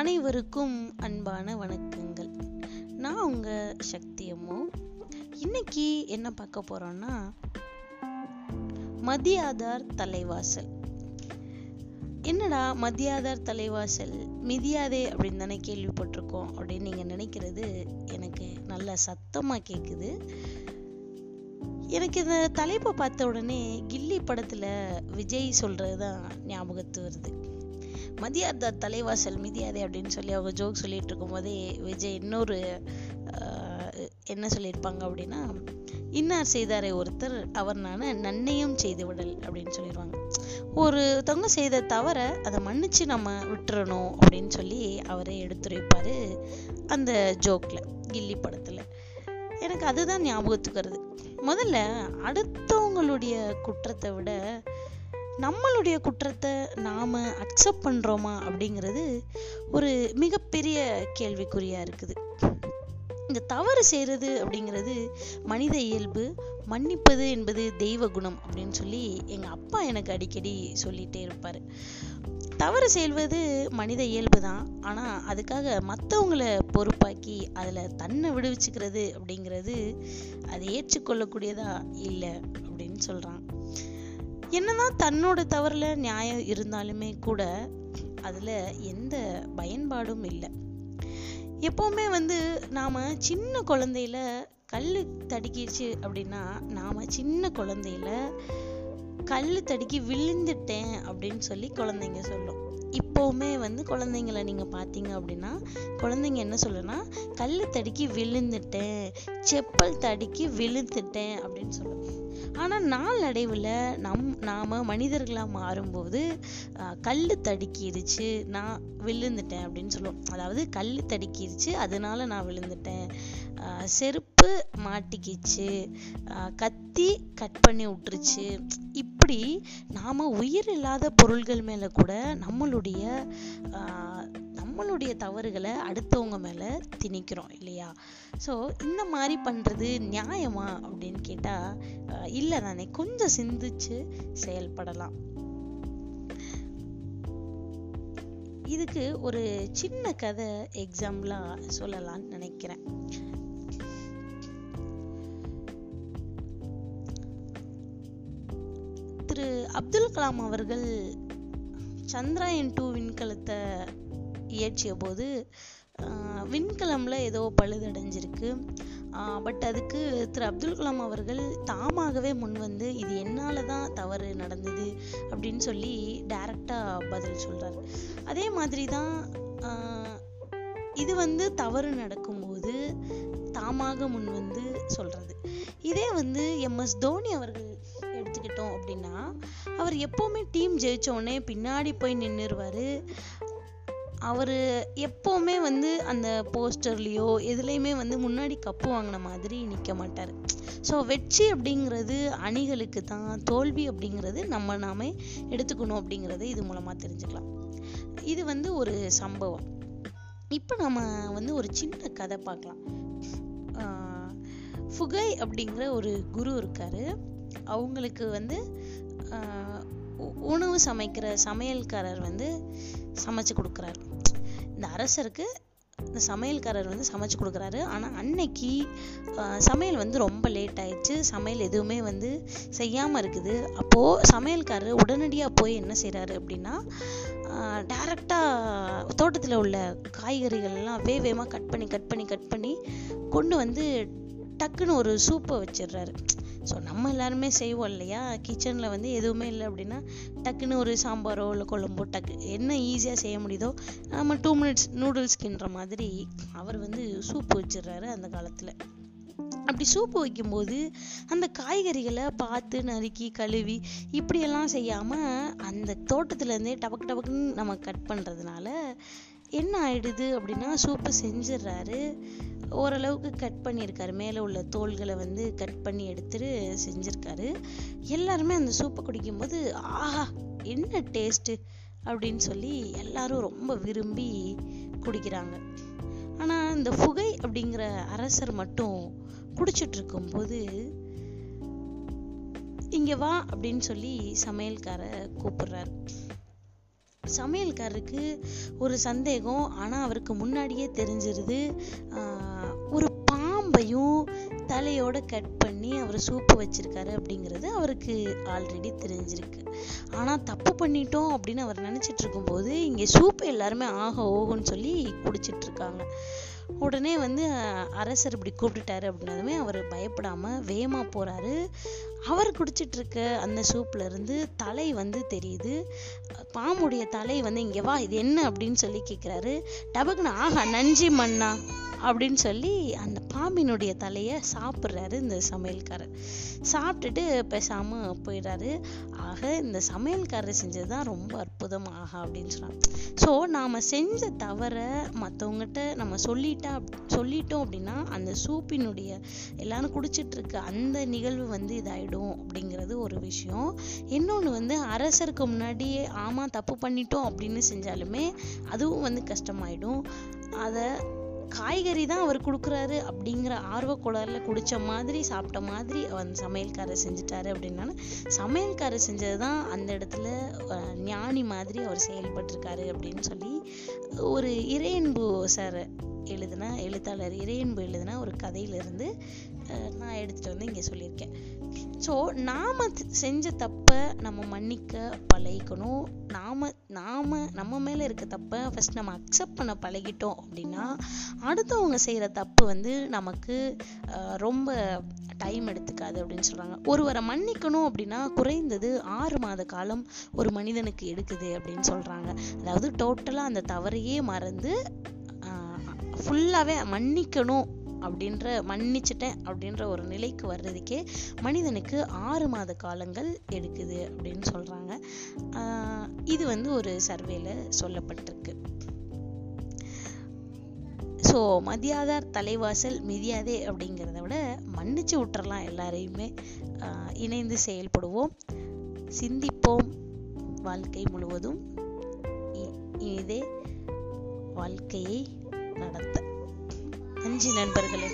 அனைவருக்கும் அன்பான வணக்கங்கள். நான் உங்க சக்தியம்மோ இன்னைக்கு என்ன பார்க்க போறோம்னா மதியாதார் தலைவாசல். என்னடா மதியாதார் தலைவாசல்? மிதியாதே அப்படின்னு தானே கேள்விப்பட்டிருக்கோம் அப்படின்னு நீங்க நினைக்கிறது எனக்கு நல்ல சத்தமா கேக்குது. எனக்கு இந்த தலைப்பை பார்த்த உடனே கில்லி படத்துல விஜய் சொல்றதுதான் ஞாபகத்து வருது. மதியாத தலைவாசல் மிதியாதே அப்படின்னு சொல்லி அவங்க ஜோக் சொல்லிட்டு இருக்கும்போதே விஜய் இன்னொரு என்ன சொல்லியிருப்பாங்க அப்படின்னா இன்னார் செய்தாரே ஒருத்தர் அவர் நான் நன்னையும் செய்து விடல் அப்படின்னு சொல்லிடுவாங்க ஒருத்தவங்க செய்த தவற அதை மன்னிச்சு நம்ம விட்டுறணும் அப்படின்னு சொல்லி அவரே எடுத்துரைப்பாரு அந்த ஜோக்ல கில்லி படத்துல. எனக்கு அதுதான் ஞாபகத்துக்கு வருது. முதல்ல அடுத்தவங்களுடைய குற்றத்தை விட நம்மளுடைய குற்றத்தை நாம் அக்செப்ட் பண்ணுறோமா அப்படிங்கிறது ஒரு மிகப்பெரிய கேள்விக்குறியாக இருக்குது. இந்த தவறு செய்கிறது அப்படிங்கிறது மனித இயல்பு மன்னிப்பது என்பது தெய்வ குணம் அப்படின்னு சொல்லி எங்கள் அப்பா எனக்கு அடிக்கடி சொல்லிகிட்டே இருப்பார். தவறு செய்வது மனித இயல்பு தான். ஆனால் அதுக்காக மற்றவங்கள பொறுப்பாக்கி அதில் தன்னை விடுவிச்சுக்கிறது அப்படிங்கிறது அதை ஏற்றுக்கொள்ளக்கூடியதா இல்லை அப்படின்னு சொல்கிறான் என்னதான் தன்னோட தவறுல நியாயம் இருந்தாலுமே கூட அதுல எந்த பயன்பாடும் இல்லை. எப்பவுமே வந்து நாம சின்ன குழந்தையில கல் தடுக்கிடுச்சு அப்படின்னா நாம சின்ன குழந்தையில கல் தடுக்கி விழுந்துட்டேன் அப்படின்னு சொல்லி குழந்தைங்க சொல்லும். இப்போவுமே வந்து குழந்தைங்கள நீங்க பாத்தீங்க அப்படின்னா குழந்தைங்க என்ன சொல்லுன்னா கல் தடுக்கி விழுந்துட்டேன் செப்பல் தடுக்கி விழுந்துட்டேன் அப்படின்னு சொல்லும். ஆனால் நாளடைவில் நம் நாம் மனிதர்களாக மாறும்போது கல் தடுக்கிடுச்சு நான் விழுந்துட்டேன் அப்படின்னு சொல்லுவோம். அதாவது கல் தடுக்கிடுச்சு அதனால நான் விழுந்துட்டேன். செருப்பு மாட்டிக்கிச்சு கத்தி கட் பண்ணி விட்டுருச்சு இப்படி நாம் உயிர் இல்லாத பொருள்கள் மேலே கூட நம்மளுடைய நம்மளுடைய தவறுகளை அடுத்தவங்க மேல திணிக்கிறோம் இல்லையா? ஸோ இந்த மாதிரி பண்றது நியாயமா அப்படின்னு கேட்டா இல்லை தானே கொஞ்சம் சிந்திச்சு செயல்படலாம். இதுக்கு ஒரு சின்ன கதை எக்ஸாம்பிளா சொல்லலாம்னு நினைக்கிறேன். திரு அப்துல் கலாம் அவர்கள் சந்திராயன் டூ விண்கலத்தை இயற்றிய போது விண்கலம்ல ஏதோ பழுதடைஞ்சிருக்கு. பட் அதுக்கு திரு அப்துல் கலாம் அவர்கள் தாமாகவே முன் வந்து இது என்னால தான் தவறு நடந்தது அப்படின்னு சொல்லி டைரக்டா பதில் சொல்றாரு. அதே மாதிரி தான் இது வந்து தவறு நடக்கும்போது தாமாக முன் வந்து சொல்றது. இதே வந்து எம் எஸ் தோனி அவர்கள் எடுத்துக்கிட்டோம் அப்படின்னா அவர் எப்போவுமே டீம் ஜெயிச்ச உடனே பின்னாடி போய் நின்றுருவாரு அவர் எப்போவுமே வந்து அந்த போஸ்டர்லேயோ எதுலேயுமே வந்து முன்னாடி கப்பு வாங்கின மாதிரி நிற்க மாட்டார். ஸோ வெற்றி அப்படிங்கிறது அணிகளுக்கு தான் தோல்வி அப்படிங்கிறது நம்ம நாமே எடுத்துக்கணும் அப்படிங்கிறது இது மூலமாக தெரிஞ்சுக்கலாம். இது வந்து ஒரு சம்பவம். இப்போ நம்ம வந்து ஒரு சின்ன கதை பார்க்கலாம். ஃபுகை அப்படிங்கிற ஒரு குரு இருக்காரு. அவங்களுக்கு வந்து உணவு சமைக்கிற சமையல்காரர் வந்து சமைச்சு கொடுக்குறாரு. இந்த அரசருக்கு இந்த சமையல்காரர் வந்து சமைச்சு கொடுக்குறாரு. ஆனால் அன்னைக்கு சமையல் வந்து ரொம்ப லேட் ஆயிடுச்சு. சமையல் எதுவுமே வந்து செய்யாமல் இருக்குது. அப்போது சமையல்காரர் உடனடியாக போய் என்ன செய்கிறாரு அப்படின்னா டேரெக்டாக தோட்டத்தில் உள்ள காய்கறிகள் எல்லாம் வே வேகமாக கட் பண்ணி கட் பண்ணி கட் பண்ணி கொண்டு வந்து டக்குன்னு ஒரு சூப்பை வச்சிடுறாரு. ஸோ நம்ம எல்லாருமே செய்வோம் இல்லையா? கிச்சனில் வந்து எதுவுமே இல்லை அப்படின்னா டக்குன்னு ஒரு சாம்பாரோ இல்லை குழம்போ டக்கு என்ன ஈஸியாக செய்ய முடியுதோ நம்ம டூ மினிட்ஸ் நூடுல்ஸ்கின்ற மாதிரி அவர் வந்து சூப் வச்சிடுறாரு அந்த காலத்தில். அப்படி சூப்பு வைக்கும்போது அந்த காய்கறிகளை பார்த்து நறுக்கி கழுவி இப்படியெல்லாம் செய்யாமல் அந்த தோட்டத்துலேருந்தே டபக்கு டபக்குன்னு நம்ம கட் பண்ணுறதுனால என்ன ஆயிடுது அப்படின்னா சூப்பு செஞ்சிடுறாரு. ஓரளவுக்கு கட் பண்ணியிருக்காரு. மேலே உள்ள தோள்களை வந்து கட் பண்ணி எடுத்துட்டு செஞ்சிருக்காரு. எல்லாருமே அந்த சூப்பை குடிக்கும்போது ஆஹா என்ன டேஸ்ட்டு அப்படின்னு சொல்லி எல்லாரும் ரொம்ப விரும்பி குடிக்கிறாங்க. ஆனால் இந்த புகை அப்படிங்கிற அரசர் மட்டும் குடிச்சிட்டு இருக்கும்போது இங்கே வா அப்படின்னு சொல்லி சமையல்கார கூப்பிடுறாரு. சமையல்காரருக்கு ஒரு சந்தேகம் ஆனா அவருக்கு முன்னாடியே தெரிஞ்சிருது. ஆஹ் தலையோட கட் பண்ணி அவர் சூப்பு வச்சிருக்காரு அப்படிங்கிறது அவருக்கு ஆல்ரெடி தெரிஞ்சிருக்கு. ஆனால் தப்பு பண்ணிட்டோம் அப்படின்னு அவர் நினச்சிட்டு இருக்கும்போது இங்கே சூப்பு எல்லாருமே ஆக ஓகுன்னு சொல்லி குடிச்சிட்டு இருக்காங்க உடனே வந்து அரசர் இப்படி கூப்பிட்டுட்டாரு அப்படின்னதுமே அவர் பயப்படாம வேகமாக போறாரு. அவர் குடிச்சிட்டு இருக்க அந்த சூப்ல இருந்து தலை வந்து தெரியுது. பாம்புடைய தலை வந்து இங்கே வா இது என்ன அப்படின்னு சொல்லி கேட்குறாரு டபக்குன்னு ஆஹா நஞ்சி மண்ணா அப்படின்னு சொல்லி அந்த பாம்பினுடைய தலையை சாப்பிட்றாரு இந்த சமையல்காரர். சாப்பிட்டுட்டு பேசாமல் போயிடுறாரு. ஆக இந்த சமையல்காரர் செஞ்சது தான் ரொம்ப அற்புதம் ஆகா அப்படின்னு சொன்னாங்க. ஸோ நாம் செஞ்ச தவறை மத்தவங்ககிட்ட நம்ம சொல்லிட்டா சொல்லிட்டோம் அப்படின்னா அந்த சூப்பினுடைய எல்லாரும் குடிச்சிட்டு இருக்க அந்த நிகழ்வு வந்து இதாயிடும் அப்படிங்கிறது ஒரு விஷயம். இன்னொன்று வந்து அரசருக்கு முன்னாடியே ஆமாம் தப்பு பண்ணிட்டோம் அப்படின்னு செஞ்சாலுமே அதுவும் வந்து கஷ்டமாயிடும். அதை காய்கறி தான் அவர் கொடுக்குறாரு அப்படிங்கிற ஆர்வக்கோளாறுல குடித்த மாதிரி சாப்பிட்ட மாதிரி அந்த சமையல்காரர் செஞ்சுட்டாரு அப்படின்னா சமையல்காரர் செஞ்சதுதான் அந்த இடத்துல ஞானி மாதிரி அவர் செயல்பட்டிருக்காரு அப்படின்னு சொல்லி ஒரு இறையன்பு சார் எழுதின எழுத்தாளர் இறையன்பு எழுதுன ஒரு கதையிலிருந்து நான் எடுத்துகிட்டு வந்து இங்கே சொல்லியிருக்கேன். ஸோ நாம செஞ்ச தப்பு நம்ம மன்னிக்க பழகிக்கணும். நாம நாம நம்ம மேல இருக்க தப்ப ஃபர்ஸ்ட் நம்ம அக்செப்ட் பண்ண பழகிட்டோம் அப்படின்னா அடுத்தவங்க செய்யற தப்பு வந்து நமக்கு ரொம்ப டைம் எடுத்துக்காது அப்படின்னு சொல்றாங்க. ஒருவரை மன்னிக்கணும் அப்படின்னா குறைந்தது ஆறு மாத காலம் ஒரு மனிதனுக்கு எடுக்குது அப்படின்னு சொல்றாங்க. அதாவது டோட்டலா அந்த தவறையே மறந்து ஃபுல்லாகவே மன்னிக்கணும் அப்படின்ற மன்னிச்சிட்டேன் அப்படின்ற ஒரு நிலைக்கு வர்றதுக்கே மனிதனுக்கு ஆறு மாத காலங்கள் எடுக்குது அப்படின்னு சொல்கிறாங்க இது வந்து ஒரு சர்வேல சொல்லப்பட்டிருக்கு. ஸோ மதியாதார் தலைவாசல் மிதியாதே அப்படிங்கிறத விட மன்னிச்சு விட்டுறலாம் எல்லாரையுமே. இணைந்து செயல்படுவோம். சிந்திப்போம். வாழ்க்கை முழுவதும் இதே வாழ்க்கையை நடத்த. நன்றி நண்பர்களே.